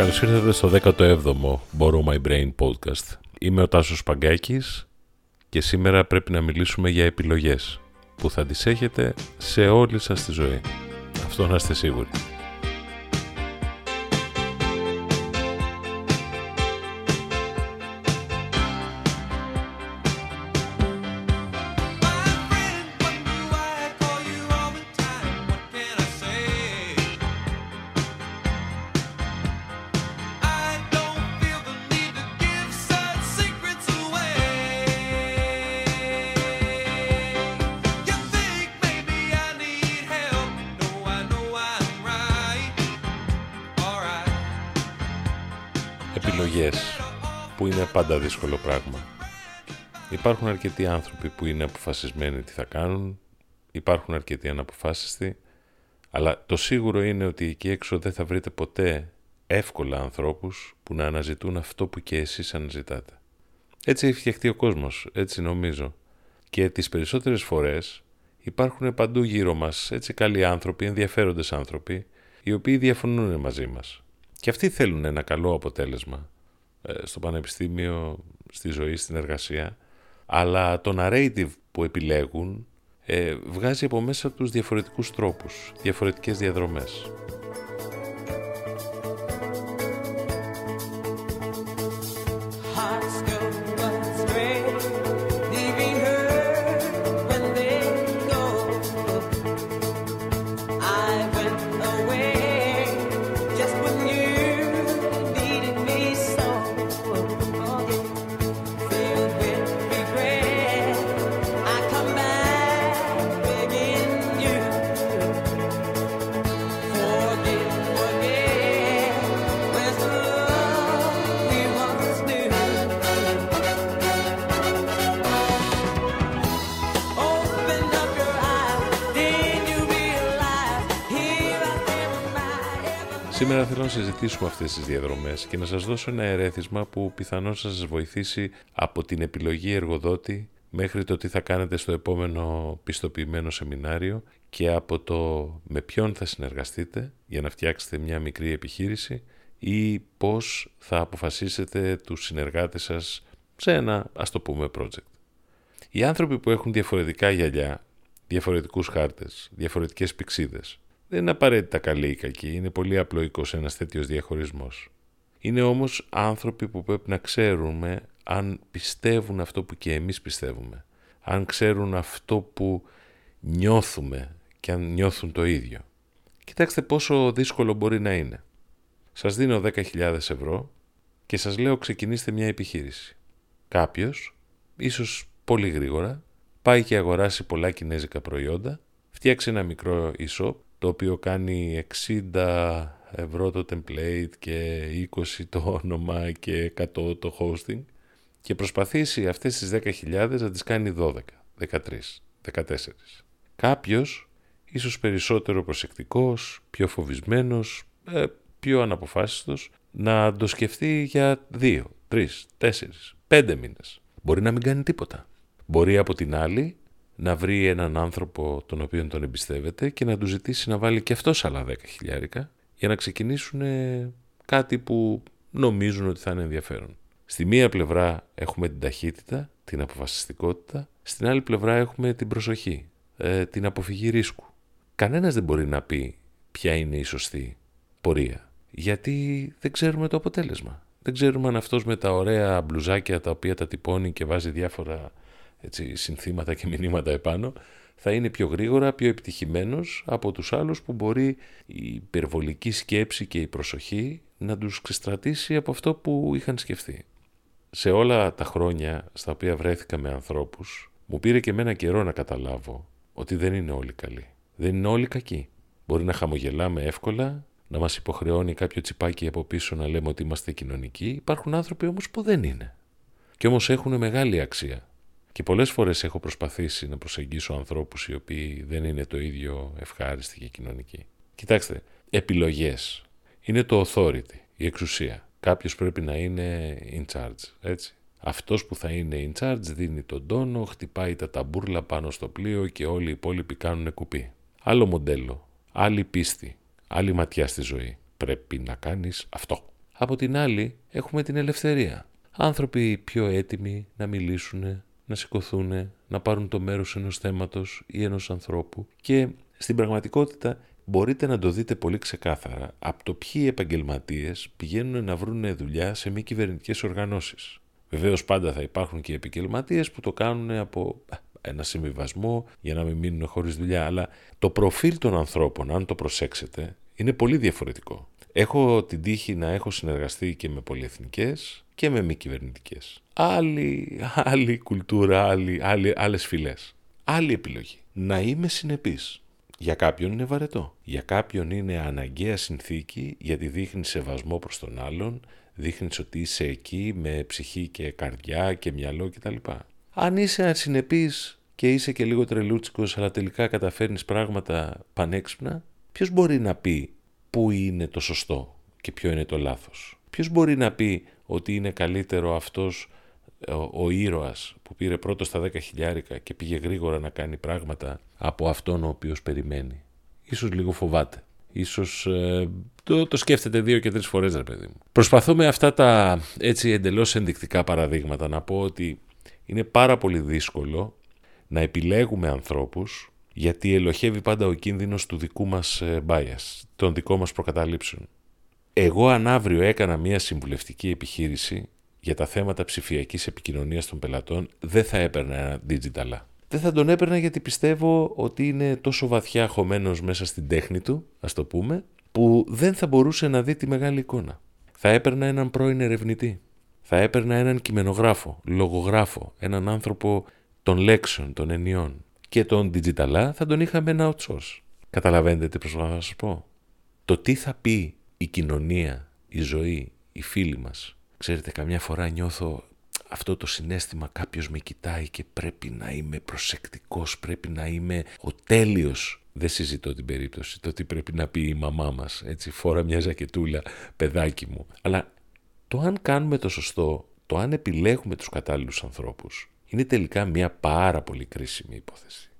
Καλώς ήρθατε στο 17ο Borrow My Brain podcast. Είμαι ο Τάσος Παγκάκης και σήμερα πρέπει να μιλήσουμε για επιλογές που θα τις έχετε σε όλη σας τη ζωή. Αυτό να είστε σίγουροι. Επιλογές που είναι πάντα δύσκολο πράγμα. Υπάρχουν αρκετοί άνθρωποι που είναι αποφασισμένοι τι θα κάνουν, υπάρχουν αρκετοί αναποφάσιστοι, αλλά το σίγουρο είναι ότι εκεί έξω δεν θα βρείτε ποτέ εύκολα ανθρώπους που να αναζητούν αυτό που και εσείς αναζητάτε. Έτσι έχει φτιαχτεί ο κόσμος, έτσι νομίζω. Και τις περισσότερες φορές υπάρχουν παντού γύρω μας έτσι καλοί άνθρωποι, ενδιαφέροντες άνθρωποι, οι οποίοι διαφωνούν μαζί μας. Και αυτοί θέλουν ένα καλό αποτέλεσμα ε, στο πανεπιστήμιο, στη ζωή, στην εργασία. Αλλά το narrative που επιλέγουν ε, βγάζει από μέσα τους διαφορετικούς τρόπους, διαφορετικές διαδρομές. Σήμερα θέλω συζητήσουμε αυτές τις διαδρομές και να σας δώσω ένα ερέθισμα που πιθανώς θα σας βοηθήσει από την επιλογή εργοδότη μέχρι το τι θα κάνετε στο επόμενο πιστοποιημένο σεμινάριο και από το με ποιον θα συνεργαστείτε για να φτιάξετε μια μικρή επιχείρηση ή πώς θα αποφασίσετε τους συνεργάτες σας σε ένα ας το πούμε project. Οι άνθρωποι που έχουν διαφορετικά γυαλιά, διαφορετικούς χάρτες, διαφορετικές πηξίδες, δεν είναι απαραίτητα καλή ή κακή, είναι πολύ απλοϊκός ένας τέτοιος διαχωρισμός. Είναι όμως άνθρωποι που πρέπει να ξέρουμε αν πιστεύουν αυτό που και εμείς πιστεύουμε. Αν ξέρουν αυτό που νιώθουμε και αν νιώθουν το ίδιο. Κοιτάξτε πόσο δύσκολο μπορεί να είναι. Σας δίνω 10.000 ευρώ και σας λέω ξεκινήστε μια επιχείρηση. Κάποιος, ίσως πολύ γρήγορα, πάει και αγοράσει πολλά κινέζικα προϊόντα, φτιάξει ένα μικρό e-shop το οποίο κάνει 60 ευρώ το template και 20 το όνομα και 100 το hosting και προσπαθήσει αυτές τις 10.000 να τις κάνει 12, 13, 14. Κάποιος, ίσως περισσότερο προσεκτικός, πιο φοβισμένος, ε, πιο αναποφάσιστος, να το σκεφτεί για 2, 3, 4, 5 μήνες. Μπορεί να μην κάνει τίποτα. Μπορεί από την άλλη να βρει έναν άνθρωπο τον οποίο τον εμπιστεύεται και να του ζητήσει να βάλει και αυτός άλλα 10 χιλιάρικα για να ξεκινήσουν κάτι που νομίζουν ότι θα είναι ενδιαφέρον. Στη μία πλευρά έχουμε την ταχύτητα, την αποφασιστικότητα, στην άλλη πλευρά έχουμε την προσοχή, ε, την αποφυγή ρίσκου. Κανένας δεν μπορεί να πει ποια είναι η σωστή πορεία, γιατί δεν ξέρουμε το αποτέλεσμα. Δεν ξέρουμε αν αυτός με τα ωραία μπλουζάκια τα οποία τα τυπώνει και βάζει διάφορα έτσι, συνθήματα και μηνύματα επάνω, θα είναι πιο γρήγορα, πιο επιτυχημένος από τους άλλους που μπορεί η υπερβολική σκέψη και η προσοχή να τους ξεστρατήσει από αυτό που είχαν σκεφτεί. Σε όλα τα χρόνια στα οποία βρέθηκα με ανθρώπους, μου πήρε και μένα καιρό να καταλάβω ότι δεν είναι όλοι καλοί. Δεν είναι όλοι κακοί. Μπορεί να χαμογελάμε εύκολα, να μας υποχρεώνει κάποιο τσιπάκι από πίσω να λέμε ότι είμαστε κοινωνικοί. Υπάρχουν άνθρωποι όμως που δεν είναι. Και όμως έχουν μεγάλη αξία. Και πολλές φορές έχω προσπαθήσει να προσεγγίσω ανθρώπους οι οποίοι δεν είναι το ίδιο ευχάριστοι και κοινωνικοί. Κοιτάξτε, επιλογές. Είναι το authority, η εξουσία. Κάποιος πρέπει να είναι in charge, έτσι. Αυτός που θα είναι in charge δίνει τον τόνο, χτυπάει τα ταμπούρλα πάνω στο πλοίο και όλοι οι υπόλοιποι κάνουν κουπί. Άλλο μοντέλο, άλλη πίστη, άλλη ματιά στη ζωή. Πρέπει να κάνεις αυτό. Από την άλλη έχουμε την ελευθερία. Άνθρωποι πιο έτοιμοι να μιλήσουν, να σηκωθούν, να πάρουν το μέρος ενός θέματος ή ενός ανθρώπου και στην πραγματικότητα μπορείτε να το δείτε πολύ ξεκάθαρα από το ποιοι επαγγελματίες πηγαίνουν να βρουν δουλειά σε μη κυβερνητικές οργανώσεις. Βεβαίως πάντα θα υπάρχουν και επαγγελματίες που το κάνουν από ένα συμβιβασμό για να μην μείνουν χωρίς δουλειά, αλλά το προφίλ των ανθρώπων, αν το προσέξετε, είναι πολύ διαφορετικό. Έχω την τύχη να έχω συνεργαστεί και με πολυεθνικές και με μη κυβερνητικές. Άλλη, άλλη κουλτούρα, άλλη, άλλη, άλλες φυλές. Άλλη επιλογή. Να είμαι συνεπής. Για κάποιον είναι βαρετό. Για κάποιον είναι αναγκαία συνθήκη γιατί δείχνει σεβασμό προς τον άλλον, δείχνεις ότι είσαι εκεί με ψυχή και καρδιά και μυαλό κτλ. Αν είσαι ασυνεπής και είσαι και λίγο τρελούτσικος αλλά τελικά καταφέρνεις πράγματα πανέξυπνα, ποιος μπορεί να πει πού είναι το σωστό και ποιο είναι το λάθος; Ποιος μπορεί να πει ότι είναι καλύτερο αυτός ο, ο ήρωας που πήρε πρώτο στα 10 χιλιάρικα και πήγε γρήγορα να κάνει πράγματα από αυτόν ο οποίος περιμένει; Ίσως λίγο φοβάται. Ίσως ε, το, το σκέφτεται δύο και τρεις φορές ρε παιδί μου. Προσπαθώ με αυτά τα έτσι εντελώς ενδεικτικά παραδείγματα να πω ότι είναι πάρα πολύ δύσκολο να επιλέγουμε ανθρώπους γιατί ελοχεύει πάντα ο κίνδυνος του δικού μας ε, bias, των δικών μας προκαταλήψεων. Εγώ αν αύριο έκανα μια συμβουλευτική επιχείρηση για τα θέματα ψηφιακής επικοινωνίας των πελατών, δεν θα έπαιρνα ένα digital. Δεν θα τον έπαιρνα γιατί πιστεύω ότι είναι τόσο βαθιά χωμένος μέσα στην τέχνη του, ας το πούμε, που δεν θα μπορούσε να δει τη μεγάλη εικόνα. Θα έπαιρνα έναν πρώην ερευνητή. Θα έπαιρνα έναν κειμενογράφο, λογογράφο, έναν άνθρωπο των λέξεων, των ενιών. Και τον digital θα τον είχαμε ένα outsource. Καταλαβαίνετε τι προσπαθώ να σας πω; Το τι θα πει η κοινωνία, η ζωή, οι φίλοι μας. Ξέρετε, καμιά φορά νιώθω αυτό το συνέστημα κάποιος με κοιτάει και πρέπει να είμαι προσεκτικός, πρέπει να είμαι ο τέλειος. Δεν συζητώ την περίπτωση, το τι πρέπει να πει η μαμά μας, έτσι, φόρα μια ζακετούλα, παιδάκι μου. Αλλά το αν κάνουμε το σωστό, το αν επιλέγουμε τους κατάλληλους ανθρώπους, είναι τελικά μια πάρα πολύ κρίσιμη υπόθεση.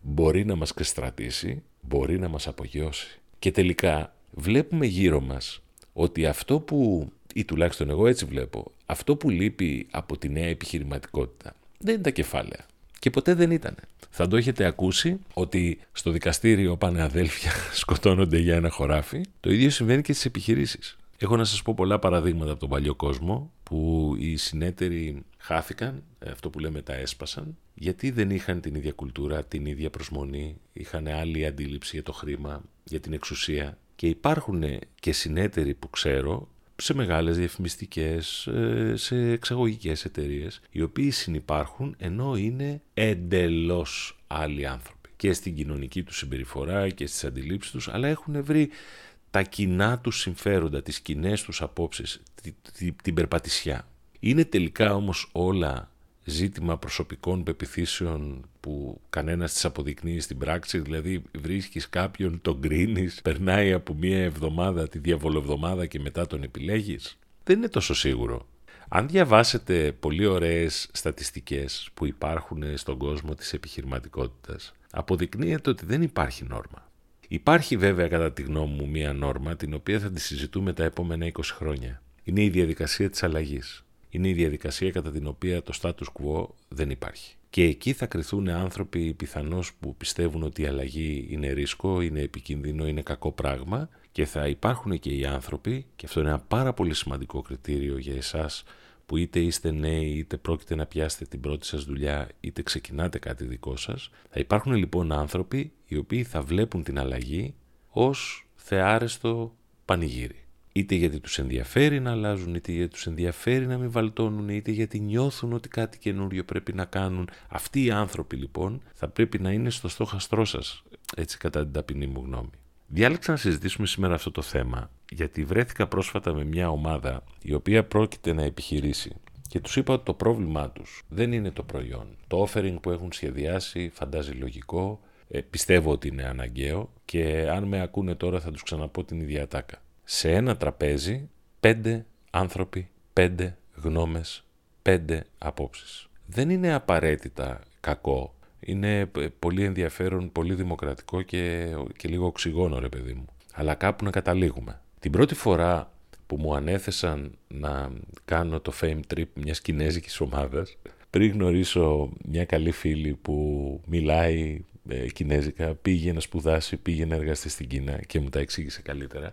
Μπορεί να μας κεστρατήσει, μπορεί να μας απογειώσει. Και τελικά βλέπουμε γύρω μας ότι αυτό που, ή τουλάχιστον εγώ έτσι βλέπω, αυτό που λείπει από τη νέα επιχειρηματικότητα δεν είναι τα κεφάλαια. Και ποτέ δεν ήταν. Θα το έχετε ακούσει ότι στο δικαστήριο πάνε αδέλφια, σκοτώνονται για ένα χωράφι. Το ίδιο συμβαίνει και στις επιχειρήσεις. Έχω να σας πω πολλά παραδείγματα από τον παλιό κόσμο που οι συνέτεροι χάθηκαν, αυτό που λέμε τα έσπασαν, γιατί δεν είχαν την ίδια κουλτούρα, την ίδια προσμονή, είχαν άλλη αντίληψη για το χρήμα, για την εξουσία. Και υπάρχουν και συνέτεροι που ξέρω σε μεγάλες διαφημιστικές, ε, σε εξαγωγικές εταιρείες, οι οποίοι συνυπάρχουν ενώ είναι εντελώς άλλοι άνθρωποι. Και στην κοινωνική τους συμπεριφορά και στις αντιλήψεις τους, αλλά έχουν βρει τα κοινά τους συμφέροντα, τις κοινές τους απόψεις, την περπατησιά. Είναι τελικά όμως όλα ζήτημα προσωπικών πεπιθήσεων που κανένας τις αποδεικνύει στην πράξη, δηλαδή βρίσκεις κάποιον, τον κρίνεις, περνάει από μία εβδομάδα, τη διαβολοβδομάδα και μετά τον επιλέγεις. Δεν είναι τόσο σίγουρο. Αν διαβάσετε πολύ ωραίες στατιστικές που υπάρχουν στον κόσμο της επιχειρηματικότητας, αποδεικνύεται ότι δεν υπάρχει νόρμα. Υπάρχει βέβαια κατά τη γνώμη μου μία νόρμα την οποία θα τη συζητούμε τα επόμενα 20 χρόνια. Είναι η διαδικασία της αλλαγής. Είναι η διαδικασία κατά την οποία το status quo δεν υπάρχει. Και εκεί θα κρυθούν άνθρωποι πιθανώς που πιστεύουν ότι η αλλαγή είναι ρίσκο, είναι επικίνδυνο, είναι κακό πράγμα και θα υπάρχουν και οι άνθρωποι, και αυτό είναι ένα πάρα πολύ σημαντικό κριτήριο για εσάς που είτε είστε νέοι, είτε πρόκειται να πιάσετε την πρώτη σας δουλειά, είτε ξεκινάτε κάτι δικό σας. Θα υπάρχουν λοιπόν άνθρωποι οι οποίοι θα βλέπουν την αλλαγή ως θεάρεστο πανηγύρι. Είτε γιατί τους ενδιαφέρει να αλλάζουν, είτε γιατί τους ενδιαφέρει να μην βαλτώνουν, είτε γιατί νιώθουν ότι κάτι καινούριο πρέπει να κάνουν. Αυτοί οι άνθρωποι λοιπόν θα πρέπει να είναι στο στόχαστρό σας, έτσι κατά την ταπεινή μου γνώμη. Διάλεξα να συζητήσουμε σήμερα αυτό το θέμα γιατί βρέθηκα πρόσφατα με μια ομάδα η οποία πρόκειται να επιχειρήσει και τους είπα ότι το πρόβλημά τους δεν είναι το προϊόν. Το offering που έχουν σχεδιάσει φαντάζει λογικό, ε, πιστεύω ότι είναι αναγκαίο και αν με ακούνε τώρα θα τους ξαναπώ την ίδια τάκα. Σε ένα τραπέζι πέντε άνθρωποι, πέντε γνώμες, πέντε απόψεις. Δεν είναι απαραίτητα κακό είναι πολύ ενδιαφέρον, πολύ δημοκρατικό και, και λίγο οξυγόνο ρε παιδί μου. Αλλά κάπου να καταλήγουμε. Την πρώτη φορά που μου ανέθεσαν να κάνω το fame trip μιας κινέζικης ομάδας πριν γνωρίσω μια καλή φίλη που μιλάει ε, κινέζικα, πήγε να σπουδάσει, πήγε να εργαστεί στην Κίνα και μου τα εξήγησε καλύτερα.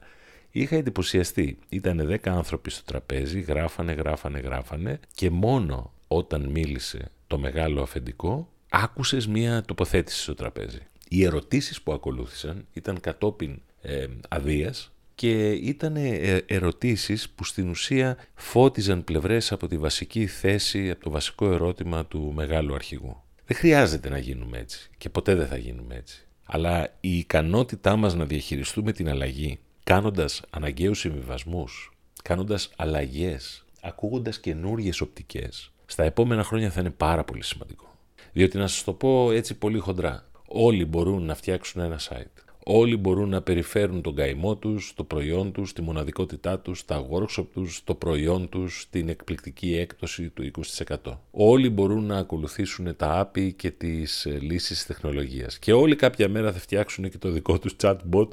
Είχα εντυπωσιαστεί. Ήταν 10 άνθρωποι στο τραπέζι, γράφανε, γράφανε, γράφανε και μόνο όταν μίλησε το μεγάλο αφεντικό άκουσες μία τοποθέτηση στο τραπέζι. Οι ερωτήσεις που ακολούθησαν ήταν κατόπιν ε, αδείας και ήταν ε, ερωτήσεις που στην ουσία φώτιζαν πλευρές από τη βασική θέση, από το βασικό ερώτημα του μεγάλου αρχηγού. Δεν χρειάζεται να γίνουμε έτσι και ποτέ δεν θα γίνουμε έτσι. Αλλά η ικανότητά μας να διαχειριστούμε την αλλαγή, κάνοντας αναγκαίους συμβιβασμούς, κάνοντας αλλαγές, ακούγοντας καινούριες οπτικές, στα επόμενα χρόνια θα είναι πάρα πολύ σημαντικό. Διότι να σας το πω έτσι πολύ χοντρά, όλοι μπορούν να φτιάξουν ένα site. Όλοι μπορούν να περιφέρουν τον καημό τους, το προϊόν τους, τη μοναδικότητά τους, τα workshop τους, το προϊόν τους, την εκπληκτική έκπτωση του 20%. Όλοι μπορούν να ακολουθήσουν τα άπη και τις ε, λύσεις τεχνολογίας. Και όλοι κάποια μέρα θα φτιάξουν και το δικό τους chatbot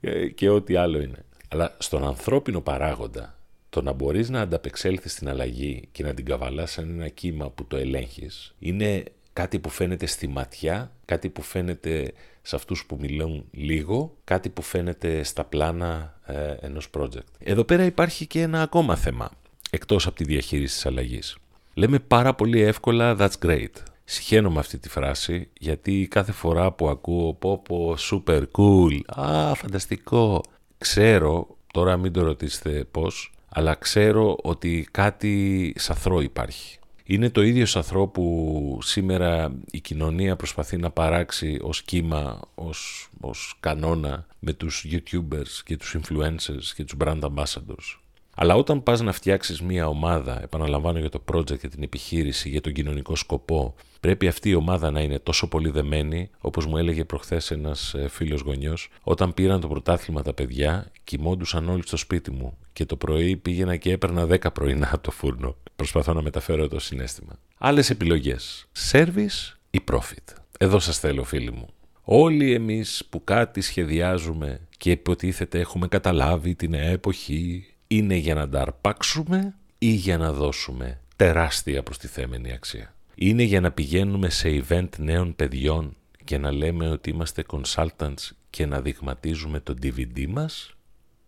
ε, και ό,τι άλλο είναι. Αλλά στον ανθρώπινο παράγοντα, το να μπορείς να ανταπεξέλθεις στην αλλαγή και να την καβαλάς σαν ένα κύμα που το ελέγχεις, είναι κάτι που φαίνεται στη ματιά, κάτι που φαίνεται σε αυτούς που μιλούν λίγο, κάτι που φαίνεται στα πλάνα ε, ενός project. Εδώ πέρα υπάρχει και ένα ακόμα θέμα, εκτός από τη διαχείριση της αλλαγής. Λέμε πάρα πολύ εύκολα «that's great». Συχαίνομαι αυτή τη φράση, γιατί κάθε φορά που ακούω «πω πω, super cool», «α, φανταστικό», ξέρω, τώρα μην το ρωτήσετε πώς, αλλά ξέρω ότι κάτι σαθρό υπάρχει. Είναι το ίδιο σαθρό που σήμερα η κοινωνία προσπαθεί να παράξει ως κύμα, ως, ως κανόνα με τους YouTubers και τους influencers και τους brand ambassadors; Αλλά όταν πας να φτιάξεις μία ομάδα, επαναλαμβάνω για το project, για την επιχείρηση, για τον κοινωνικό σκοπό, πρέπει αυτή η ομάδα να είναι τόσο πολύ δεμένη, όπως μου έλεγε προχθές ένας ε, φίλος γονιός, όταν πήραν το πρωτάθλημα τα παιδιά, κοιμόντουσαν όλοι στο σπίτι μου και το πρωί πήγαινα και έπαιρνα 10 πρωινά από το φούρνο. Προσπαθώ να μεταφέρω το συνέστημα. Άλλες επιλογές. Service ή profit; Εδώ σας θέλω φίλοι μου. Όλοι εμείς που κάτι σχεδιάζουμε και υποτίθεται έχουμε καταλάβει την εποχή είναι για να τα αρπάξουμε ή για να δώσουμε τεράστια προστιθέμενη αξία; Είναι για να πηγαίνουμε σε event νέων παιδιών και να λέμε ότι είμαστε consultants και να δειγματίζουμε το DVD μας;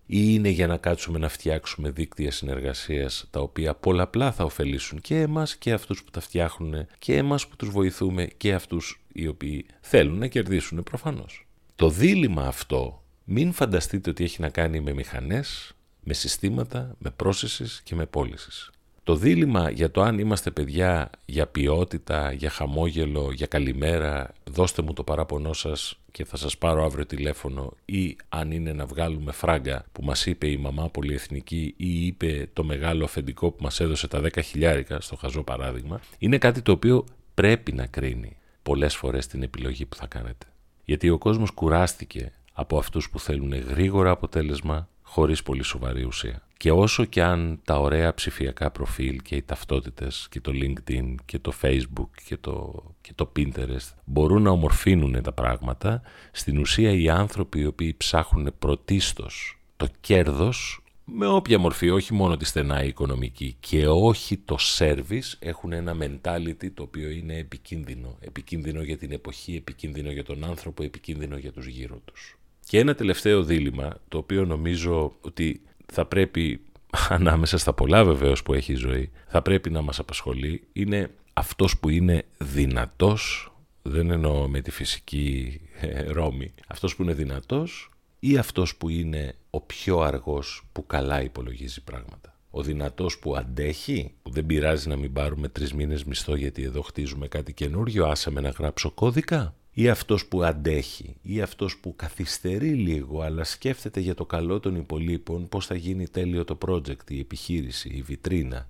Ή είναι για να κάτσουμε να φτιάξουμε δίκτυα συνεργασίας τα οποία πολλαπλά θα ωφελήσουν και εμάς και αυτούς που τα φτιάχνουν και εμάς που τους βοηθούμε και αυτούς οι οποίοι θέλουν να κερδίσουν προφανώς; Το δίλημα αυτό μην φανταστείτε ότι έχει να κάνει με μηχανές, με συστήματα, με πρόσεσης και με πώλησης. Το δίλημα για το αν είμαστε παιδιά για ποιότητα, για χαμόγελο, για καλημέρα, δώστε μου το παράπονό σας και θα σας πάρω αύριο τηλέφωνο ή αν είναι να βγάλουμε φράγκα που μας είπε η μαμά πολυεθνική ή είπε το μεγάλο αφεντικό που μας έδωσε τα 10 χιλιάρικα, στο χαζό παράδειγμα, είναι κάτι το οποίο πρέπει να κρίνει πολλές φορές την επιλογή που θα κάνετε. Γιατί ο κόσμος κουράστηκε από αυτούς που θέλουν γρήγορα αποτέλεσμα, χωρίς πολύ σοβαρή ουσία. Και όσο και αν τα ωραία ψηφιακά προφίλ και οι ταυτότητες και το LinkedIn και το Facebook και το, και το Pinterest μπορούν να ομορφύνουν τα πράγματα, στην ουσία οι άνθρωποι οι οποίοι ψάχνουν πρωτίστως το κέρδος με όποια μορφή, όχι μόνο τη στενά οικονομική και όχι το service, έχουν ένα mentality το οποίο είναι επικίνδυνο. Επικίνδυνο για την εποχή, επικίνδυνο για τον άνθρωπο, επικίνδυνο για τους γύρω τους. Και ένα τελευταίο δίλημα, το οποίο νομίζω ότι θα πρέπει, ανάμεσα στα πολλά βεβαίως που έχει η ζωή, θα πρέπει να μας απασχολεί, είναι αυτός που είναι δυνατός, δεν εννοώ με τη φυσική ε, ρόμη, αυτός που είναι δυνατός ή αυτός που είναι ο πιο αργός που καλά υπολογίζει πράγματα. Ο δυνατός που αντέχει, που δεν πειράζει να μην πάρουμε τρεις μήνες μισθό γιατί εδώ χτίζουμε κάτι καινούριο, άσε με να γράψω κώδικα ή αυτός που αντέχει ή αυτός που καθυστερεί λίγο αλλά σκέφτεται για το καλό των υπολείπων πώς θα γίνει τέλειο το project, η επιχείρηση, η βιτρίνα.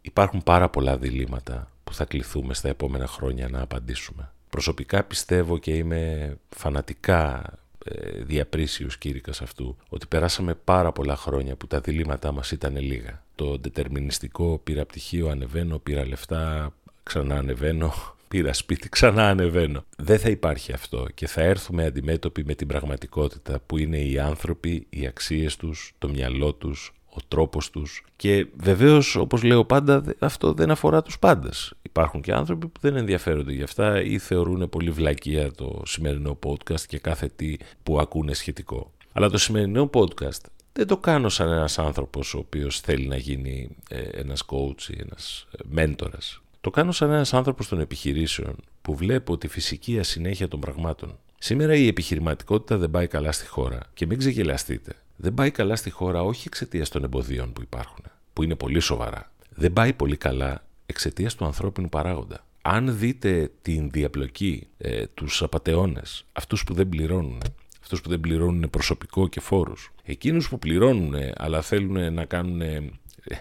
Υπάρχουν πάρα πολλά διλήμματα που θα κληθούμε στα επόμενα χρόνια να απαντήσουμε. Προσωπικά πιστεύω και είμαι φανατικά ε, διαπρίσιος κήρυκας αυτού ότι περάσαμε πάρα πολλά χρόνια που τα διλήμματά μας ήταν λίγα. Το δετερμινιστικό πήρα πτυχίο, ανεβαίνω, πήρα λεφτά, ξανά ανεβαίνω, πήρα σπίτι, ξανά ανεβαίνω. Δεν θα υπάρχει αυτό και θα έρθουμε αντιμέτωποι με την πραγματικότητα που είναι οι άνθρωποι, οι αξίες τους, το μυαλό τους, ο τρόπος τους και βεβαίως όπως λέω πάντα αυτό δεν αφορά τους πάντες. Υπάρχουν και άνθρωποι που δεν ενδιαφέρονται γι' αυτά ή θεωρούν πολύ βλακεία το σημερινό podcast και κάθε τι που ακούνε σχετικό. Αλλά το σημερινό podcast δεν το κάνω σαν ένας άνθρωπος ο οποίος θέλει να γίνει ε, ένας coach ή ένας ε, μέντορας. Το κάνω σαν ένας άνθρωπος των επιχειρήσεων που βλέπω τη φυσική ασυνέχεια των πραγμάτων. Σήμερα η επιχειρηματικότητα δεν πάει καλά στη χώρα και μην ξεγελαστείτε. Δεν πάει καλά στη χώρα όχι εξαιτίας των εμποδίων που υπάρχουν, που είναι πολύ σοβαρά. Δεν πάει πολύ καλά εξαιτίας του ανθρώπινου παράγοντα. Αν δείτε την διαπλοκή, ε, τους απαταιώνες, αυτούς που δεν πληρώνουν, αυτούς που δεν πληρώνουν προσωπικό και φόρους, εκείνους που πληρώνουν αλλά θέλουν να κάνουν ε,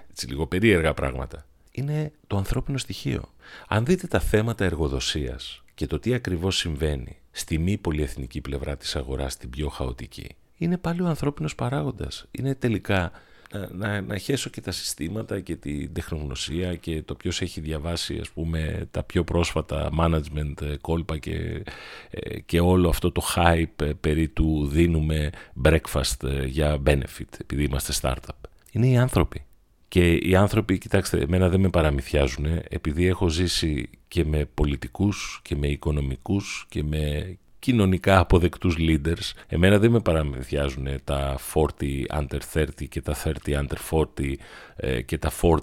έτσι, λίγο περίεργα πράγματα, είναι το ανθρώπινο στοιχείο. Αν δείτε τα θέματα εργοδοσίας και το τι ακριβώς συμβαίνει στη μη πολυεθνική πλευρά της αγοράς, την πιο χαοτική, είναι πάλι ο ανθρώπινος παράγοντας. Είναι τελικά να, να, να χέσω και τα συστήματα και την τεχνογνωσία και το ποιος έχει διαβάσει ας πούμε τα πιο πρόσφατα management ε, κόλπα και, ε, και όλο αυτό το hype ε, περί του δίνουμε breakfast για benefit επειδή είμαστε startup. Είναι οι άνθρωποι. Και οι άνθρωποι, κοιτάξτε, εμένα δεν με παραμυθιάζουν επειδή έχω ζήσει και με πολιτικούς και με οικονομικούς και με κοινωνικά αποδεκτούς leaders. Εμένα δεν με παραμυθιάζουν τα 40 under 30 και τα 30 under 40 ε, και τα 40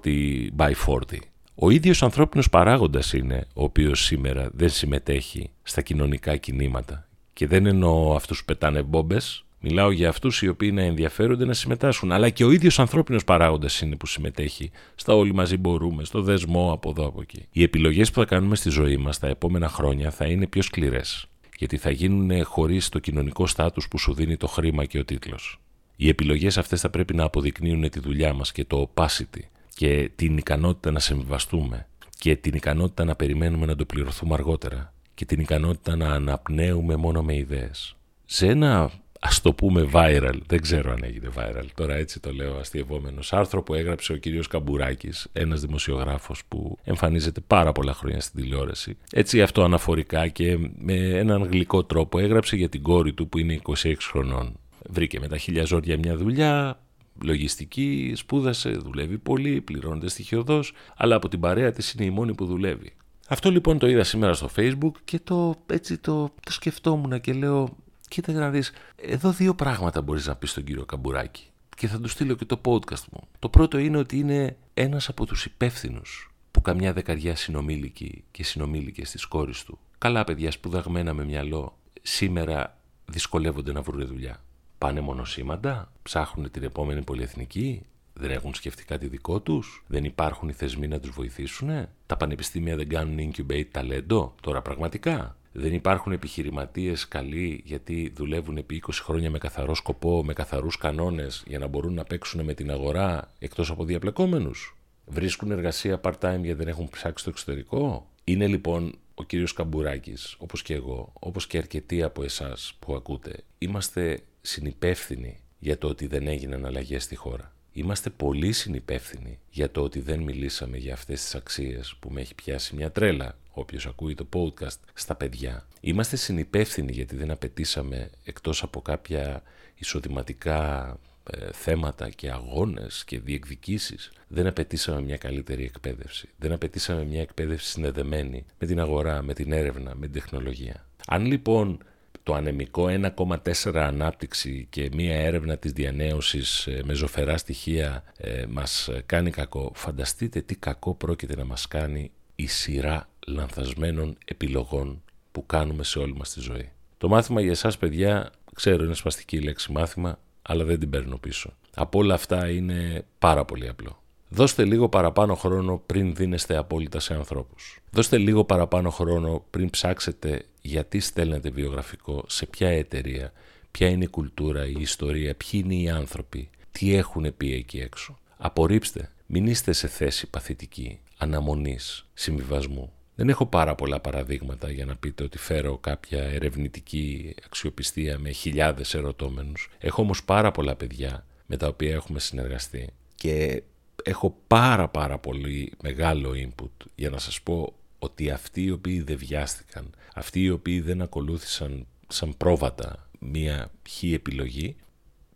by 40. Ο ίδιος ανθρώπινος παράγοντας είναι ο οποίος σήμερα δεν συμμετέχει στα κοινωνικά κινήματα. Και δεν εννοώ αυτούς που πετάνε μπόμπες, Μιλάω για αυτούς οι οποίοι να ενδιαφέρονται να συμμετάσχουν, αλλά και ο ίδιος ανθρώπινος παράγοντας είναι που συμμετέχει στα όλοι μαζί μπορούμε, στο δεσμό από εδώ από εκεί. Οι επιλογές που θα κάνουμε στη ζωή μας τα επόμενα χρόνια θα είναι πιο σκληρές γιατί θα γίνουν χωρίς το κοινωνικό στάτους που σου δίνει το χρήμα και ο τίτλος. Οι επιλογές αυτές θα πρέπει να αποδεικνύουν τη δουλειά μας και το opacity και την ικανότητα να συμβιβαστούμε και την ικανότητα να περιμένουμε να το πληρωθούμε αργότερα και την ικανότητα να αναπνέουμε μόνο με ιδέες. Σε ένα ας το πούμε viral, δεν ξέρω αν έγινε viral, τώρα έτσι το λέω αστειευόμενος, άρθρο που έγραψε ο κύριος Καμπουράκης, ένας δημοσιογράφος που εμφανίζεται πάρα πολλά χρόνια στην τηλεόραση. Έτσι αυτό αναφορικά και με έναν γλυκό τρόπο έγραψε για την κόρη του που είναι 26 χρονών. Βρήκε με τα χίλια ζόρια μια δουλειά, λογιστική, σπούδασε, δουλεύει πολύ, πληρώνεται στοιχειοδός, αλλά από την παρέα της είναι η μόνη που δουλεύει. Αυτό λοιπόν το είδα σήμερα στο facebook και το, έτσι το, το σκεφτόμουν και λέω κοίτα να δεις, εδώ δύο πράγματα μπορείς να πεις στον κύριο Καμπουράκη και θα του στείλω και το podcast μου. Το πρώτο είναι ότι είναι ένας από τους υπεύθυνους που καμιά δεκαριά συνομήλικοι και συνομήλικες της κόρης του, καλά παιδιά σπουδαγμένα με μυαλό, σήμερα δυσκολεύονται να βρουν δουλειά. Πάνε μονοσήμαντα, ψάχνουν την επόμενη πολυεθνική, δεν έχουν σκεφτεί κάτι δικό τους, δεν υπάρχουν οι θεσμοί να τους βοηθήσουν, τα πανεπιστήμια δεν κάνουν incubate ταλέντο, τώρα πραγματικά. Δεν υπάρχουν επιχειρηματίες καλοί γιατί δουλεύουν επί 20 χρόνια με καθαρό σκοπό, με καθαρούς κανόνες για να μπορούν να παίξουν με την αγορά εκτός από διαπλεκόμενους; Βρίσκουν εργασία part-time γιατί δεν έχουν ψάξει στο εξωτερικό; Είναι λοιπόν ο κύριος Καμπουράκης, όπως και εγώ, όπως και αρκετοί από εσάς που ακούτε, είμαστε συνυπεύθυνοι για το ότι δεν έγιναν αλλαγές στη χώρα; Είμαστε πολύ συνυπεύθυνοι για το ότι δεν μιλήσαμε για αυτές τις αξίες που με έχει πιάσει μια τρέλα όποιος ακούει το podcast στα παιδιά. Είμαστε συνυπεύθυνοι γιατί δεν απαιτήσαμε εκτός από κάποια εισοδηματικά ε, θέματα και αγώνες και διεκδικήσεις δεν απαιτήσαμε μια καλύτερη εκπαίδευση. Δεν απαιτήσαμε μια εκπαίδευση συνδεδεμένη με την αγορά, με την έρευνα, με την τεχνολογία. Αν λοιπόν το ανεμικό 1,4 ανάπτυξη και μία έρευνα της διανέωσης ε, με ζωφερά στοιχεία ε, μας κάνει κακό, φανταστείτε τι κακό πρόκειται να μας κάνει η σειρά λανθασμένων επιλογών που κάνουμε σε όλη μας τη ζωή. Το μάθημα για εσάς παιδιά, ξέρω είναι σπαστική λέξη μάθημα, αλλά δεν την παίρνω πίσω. Από όλα αυτά είναι πάρα πολύ απλό. Δώστε λίγο παραπάνω χρόνο πριν δίνεστε απόλυτα σε ανθρώπους. Δώστε λίγο παραπάνω χρόνο πριν ψάξετε γιατί στέλνετε βιογραφικό, σε ποια εταιρεία, ποια είναι η κουλτούρα, η ιστορία, ποιοι είναι οι άνθρωποι, τι έχουν πει εκεί έξω. Απορρίψτε, μην είστε σε θέση παθητική, αναμονής, συμβιβασμού. Δεν έχω πάρα πολλά παραδείγματα για να πείτε ότι φέρω κάποια ερευνητική αξιοπιστία με χιλιάδες ερωτώμενους. Έχω όμως πάρα πολλά παιδιά με τα οποία έχουμε συνεργαστεί και έχω πάρα πάρα πολύ μεγάλο input για να σας πω ότι αυτοί οι οποίοι δεν βιάστηκαν, αυτοί οι οποίοι δεν ακολούθησαν σαν πρόβατα μία χή επιλογή,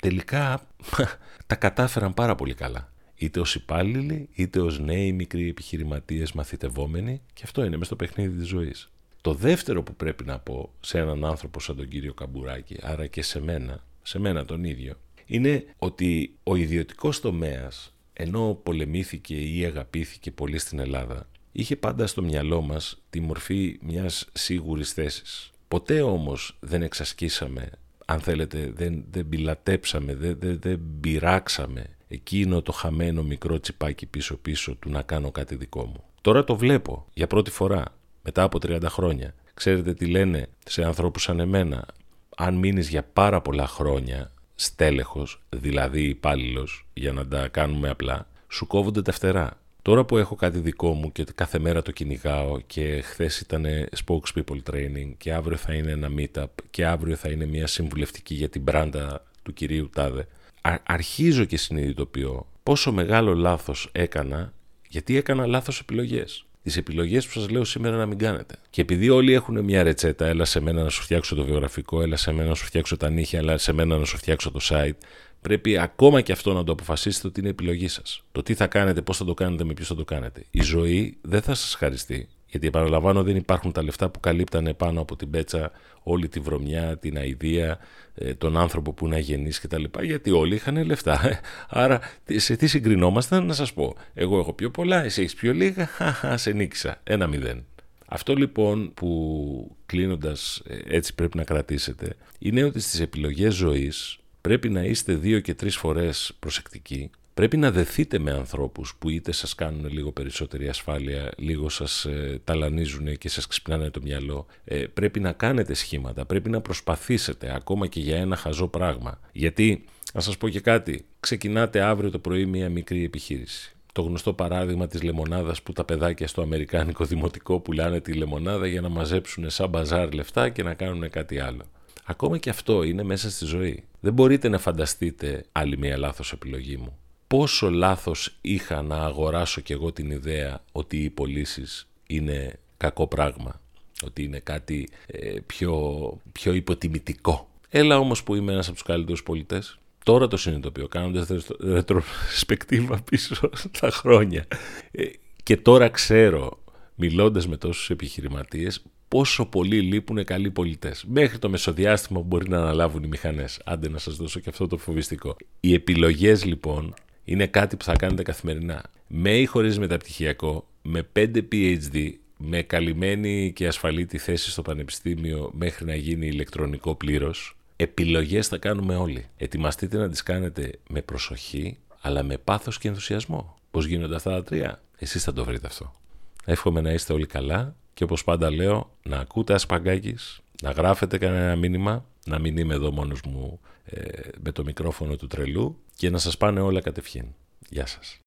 τελικά τα κατάφεραν πάρα πολύ καλά. Είτε ως υπάλληλοι, είτε ως νέοι μικροί επιχειρηματίες μαθητευόμενοι και αυτό είναι μες στο παιχνίδι της ζωής. Το δεύτερο που πρέπει να πω σε έναν άνθρωπο σαν τον κύριο Καμπουράκη, άρα και σε μένα, σε μένα τον ίδιο, είναι ότι ο ιδιωτικός τομέας, ενώ πολεμήθηκε ή αγαπήθηκε πολύ στην Ελλάδα, είχε πάντα στο μυαλό μας τη μορφή μιας σίγουρης θέσης. Ποτέ όμως δεν εξασκήσαμε, αν θέλετε, δεν, δεν πιλατέψαμε, δεν, δεν, δεν πειράξαμε εκείνο το χαμένο μικρό τσιπάκι πίσω-πίσω του να κάνω κάτι δικό μου. Τώρα το βλέπω για πρώτη φορά, μετά από 30 χρόνια. Ξέρετε τι λένε σε ανθρώπους σαν εμένα. Αν μείνεις για πάρα πολλά χρόνια στέλεχος, δηλαδή υπάλληλος, για να τα κάνουμε απλά, σου κόβονται τα φτερά. Τώρα που έχω κάτι δικό μου και κάθε μέρα το κυνηγάω και χθες ήταν spokespeople training και αύριο θα είναι ένα meetup και αύριο θα είναι μια συμβουλευτική για την μπράντα του κυρίου Τάδε, αρχίζω και συνειδητοποιώ πόσο μεγάλο λάθος έκανα γιατί έκανα λάθος επιλογές. Τις επιλογές που σας λέω σήμερα να μην κάνετε. Και επειδή όλοι έχουν μια ρετσέτα, έλα σε μένα να σου φτιάξω το βιογραφικό, έλα σε μένα να σου φτιάξω τα νύχια, έλα σε μένα να σου φτιάξω το site, πρέπει ακόμα και αυτό να το αποφασίσετε ότι είναι επιλογή σας. Το τι θα κάνετε, πώς θα το κάνετε, με ποιος θα το κάνετε. Η ζωή δεν θα σας χαριστεί γιατί επαναλαμβάνω δεν υπάρχουν τα λεφτά που καλύπτανε πάνω από την πέτσα όλη τη βρωμιά, την αηδία, ε, τον άνθρωπο που είναι αγενής κτλ. Γιατί όλοι είχαν λεφτά. Άρα σε τι συγκρινόμασταν να σας πω. Εγώ έχω πιο πολλά, εσύ έχεις πιο λίγα, χαχα, σε νίκησα. Ένα μηδέν. Αυτό λοιπόν που κλείνοντας ε, έτσι πρέπει να κρατήσετε είναι ότι στις επιλογές ζωής πρέπει να είστε δύο και τρεις φορές προσεκτικοί πρέπει να δεθείτε με ανθρώπους που είτε σας κάνουν λίγο περισσότερη ασφάλεια, λίγο σας ε, ταλανίζουν και σας ξυπνάνε το μυαλό. Ε, πρέπει να κάνετε σχήματα, πρέπει να προσπαθήσετε ακόμα και για ένα χαζό πράγμα. Γιατί, να σας πω και κάτι, ξεκινάτε αύριο το πρωί μια μικρή επιχείρηση. Το γνωστό παράδειγμα της λεμονάδας που τα παιδάκια στο Αμερικάνικο Δημοτικό πουλάνε τη λεμονάδα για να μαζέψουν σαν μπαζάρ λεφτά και να κάνουν κάτι άλλο. Ακόμα και αυτό είναι μέσα στη ζωή. Δεν μπορείτε να φανταστείτε άλλη μια λάθος επιλογή μου πόσο λάθος είχα να αγοράσω κι εγώ την ιδέα ότι οι πωλήσεις είναι κακό πράγμα, ότι είναι κάτι ε, πιο, πιο υποτιμητικό. Έλα όμως που είμαι ένας από τους καλύτερους πολιτές. Τώρα το συνειδητοποιώ κάνοντας ρετροσπεκτίβα πίσω τα χρόνια. Ε, και τώρα ξέρω, μιλώντας με τόσους επιχειρηματίες, πόσο πολύ λείπουν καλοί πολιτές. Μέχρι το μεσοδιάστημα που μπορεί να αναλάβουν οι μηχανές. Άντε να σας δώσω και αυτό το φοβιστικό. Οι επιλογές λοιπόν είναι κάτι που θα κάνετε καθημερινά. Με ή χωρίς μεταπτυχιακό, με 5 PhD, με καλυμμένη και ασφαλή τη θέση στο πανεπιστήμιο μέχρι να γίνει ηλεκτρονικό πλήρως, επιλογές θα κάνουμε όλοι. Ετοιμαστείτε να τις κάνετε με προσοχή, αλλά με πάθος και ενθουσιασμό. Πώς γίνονται αυτά τα τρία, εσείς θα το βρείτε αυτό. Εύχομαι να είστε όλοι καλά και όπως πάντα λέω να ακούτε ασπαγκάκης, να γράφετε κανένα μήνυμα, να μην είμαι εδώ μόνος μου ε, με το μικρόφωνο του τρελού και να σας πάνε όλα κατευχήν. Γεια σας.